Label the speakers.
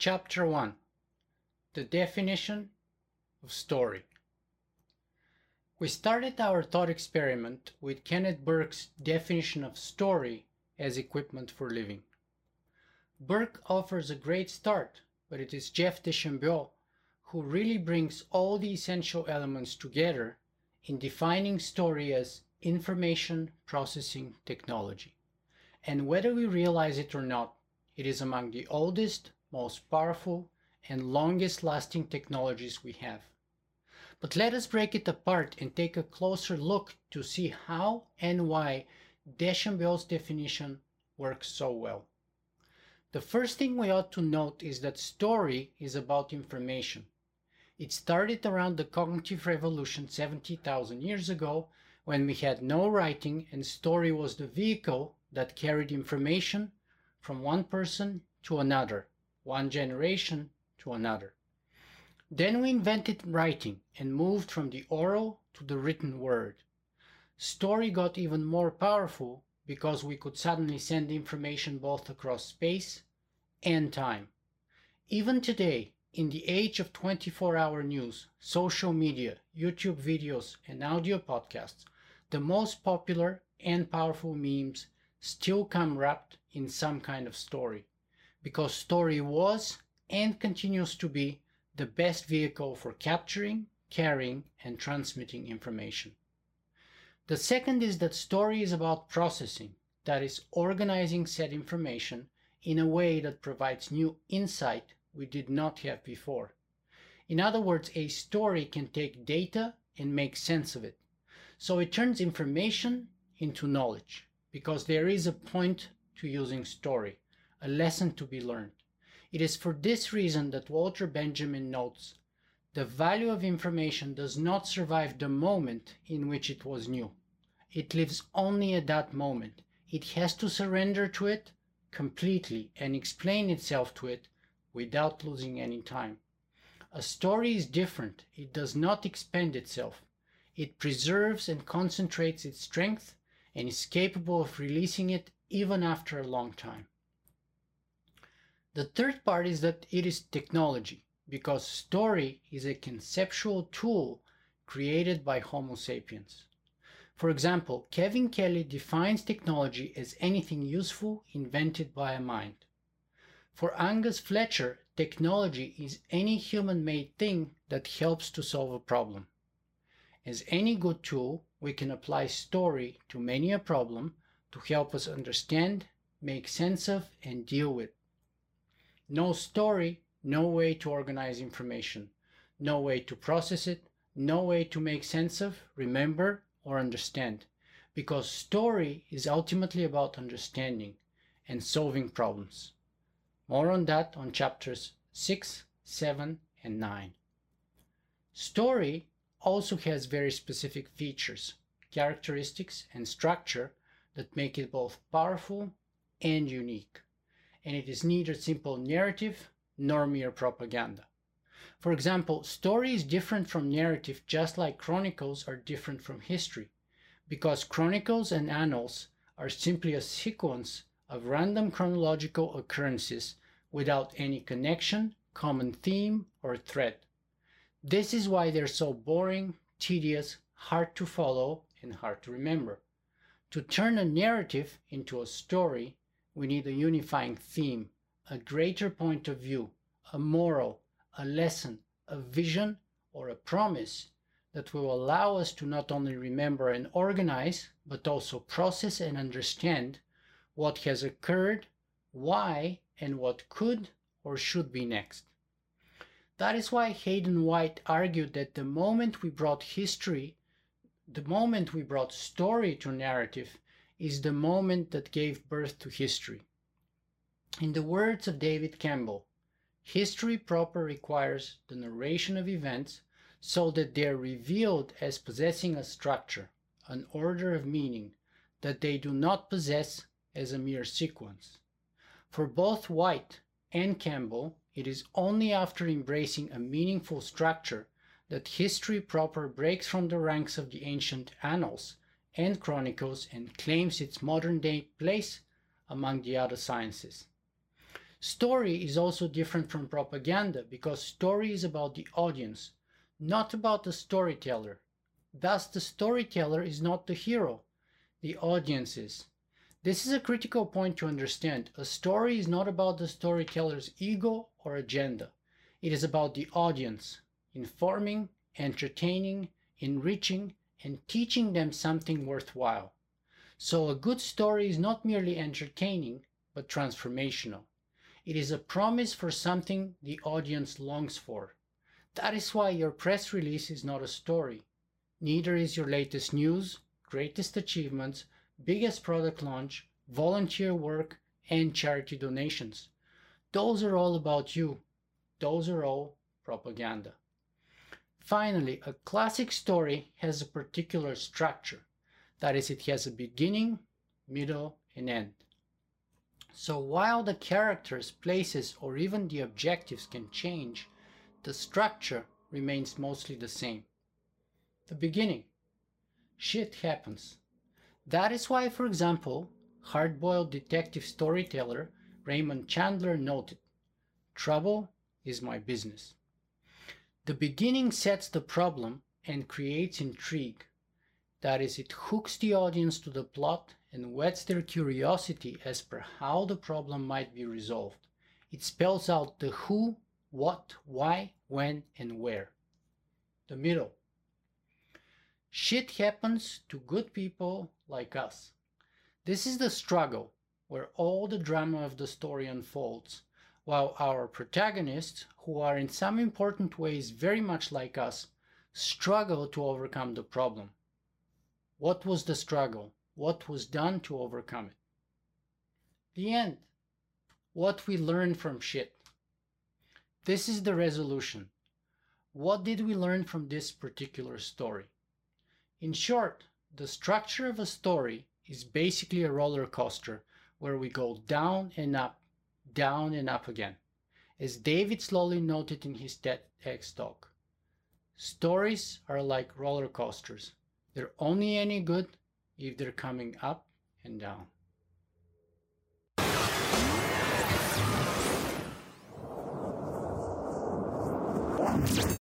Speaker 1: Chapter 1 The Definition of Story We started our thought experiment with Kenneth Burke's definition of story as equipment for living. Burke offers a great start, but it is Jeff DeChambeau who really brings all the essential elements together in defining story as information processing technology. And whether we realize it or not, it is among the oldest, most powerful, and longest lasting technologies we have. But let us break it apart and take a closer look to see how and why DeChambeau's definition works so well. The first thing we ought to note is that story is about information. It started around the cognitive revolution 70,000 years ago when we had no writing and story was the vehicle that carried information from one person to another, one generation to another. Then we invented writing and moved from the oral to the written word. Story got even more powerful because we could suddenly send information both across space and time. Even today, in the age of 24 hour news, social media, YouTube videos, and audio podcasts, the most popular and powerful memes still come wrapped in some kind of story. Because story was and continues to be the best vehicle for capturing, carrying, and transmitting information. The second is that story is about processing, that is, organizing said information in a way that provides new insight we did not have before. In other words, a story can take data and make sense of it. So it turns information into knowledge because there is a point to using story, a lesson to be learned. It is for this reason that Walter Benjamin notes the value of information does not survive the moment in which it was new. It lives only at that moment. It has to surrender to it completely and explain itself to it without losing any time. A story is different. It does not expand itself. It preserves and concentrates its strength and is capable of releasing it even after a long time. The third part is that it is technology, because story is a conceptual tool created by Homo sapiens. For example, Kevin Kelly defines technology as anything useful invented by a mind. For Angus Fletcher, technology is any human-made thing that helps to solve a problem. As any good tool, we can apply story to many a problem to help us understand, make sense of, and deal with. No story, no way to organize information, no way to process it, no way to make sense of, remember, or understand. Because story is ultimately about understanding and solving problems. More on that on chapters 6, 7, and 9. Story also has very specific features, characteristics, and structure that make it both powerful and unique. And it is neither simple narrative nor mere propaganda. For example, story is different from narrative just like chronicles are different from history, because chronicles and annals are simply a sequence of random chronological occurrences without any connection, common theme, or thread. This is why they're so boring, tedious, hard to follow, and hard to remember. To turn a narrative into a story, we need a unifying theme, a greater point of view, a moral, a lesson, a vision, or a promise that will allow us to not only remember and organize, but also process and understand what has occurred, why, and what could or should be next. That is why Hayden White argued that the moment we brought history, the moment we brought story to narrative, is the moment that gave birth to history. In the words of David Campbell, history proper requires the narration of events so that they are revealed as possessing a structure, an order of meaning, that they do not possess as a mere sequence. For both White and Campbell, it is only after embracing a meaningful structure that history proper breaks from the ranks of the ancient annals and chronicles and claims its modern day place among the other sciences. Story is also different from propaganda because story is about the audience, not about the storyteller. Thus, the storyteller is not the hero, the audience is. This is a critical point to understand. A story is not about the storyteller's ego or agenda. It is about the audience, informing, entertaining, enriching, and teaching them something worthwhile. So a good story is not merely entertaining, but transformational. It is a promise for something the audience longs for. That is why your press release is not a story. Neither is your latest news, greatest achievements, biggest product launch, volunteer work, and charity donations. Those are all about you. Those are all propaganda. Finally, a classic story has a particular structure. That is, it has a beginning, middle, and end. So while the characters, places, or even the objectives can change, the structure remains mostly the same. The beginning. Shit happens. That is why, for example, hard-boiled detective storyteller Raymond Chandler noted, Trouble is my business. The beginning sets the problem and creates intrigue. That is, it hooks the audience to the plot and whets their curiosity as per how the problem might be resolved. It spells out the who, what, why, when, and where. The middle. Shit happens to good people like us. This is the struggle where all the drama of the story unfolds, while our protagonists, who are in some important ways very much like us, struggle to overcome the problem. What was the struggle? what was done to overcome it. The end. What we learned from shit. This is the resolution. What did we learn from this particular story? In short, the structure of a story is basically a roller coaster where we go down and up, down and up again. As David slowly noted in his TEDx talk, stories are like roller coasters. They're only any good if they're coming up and down.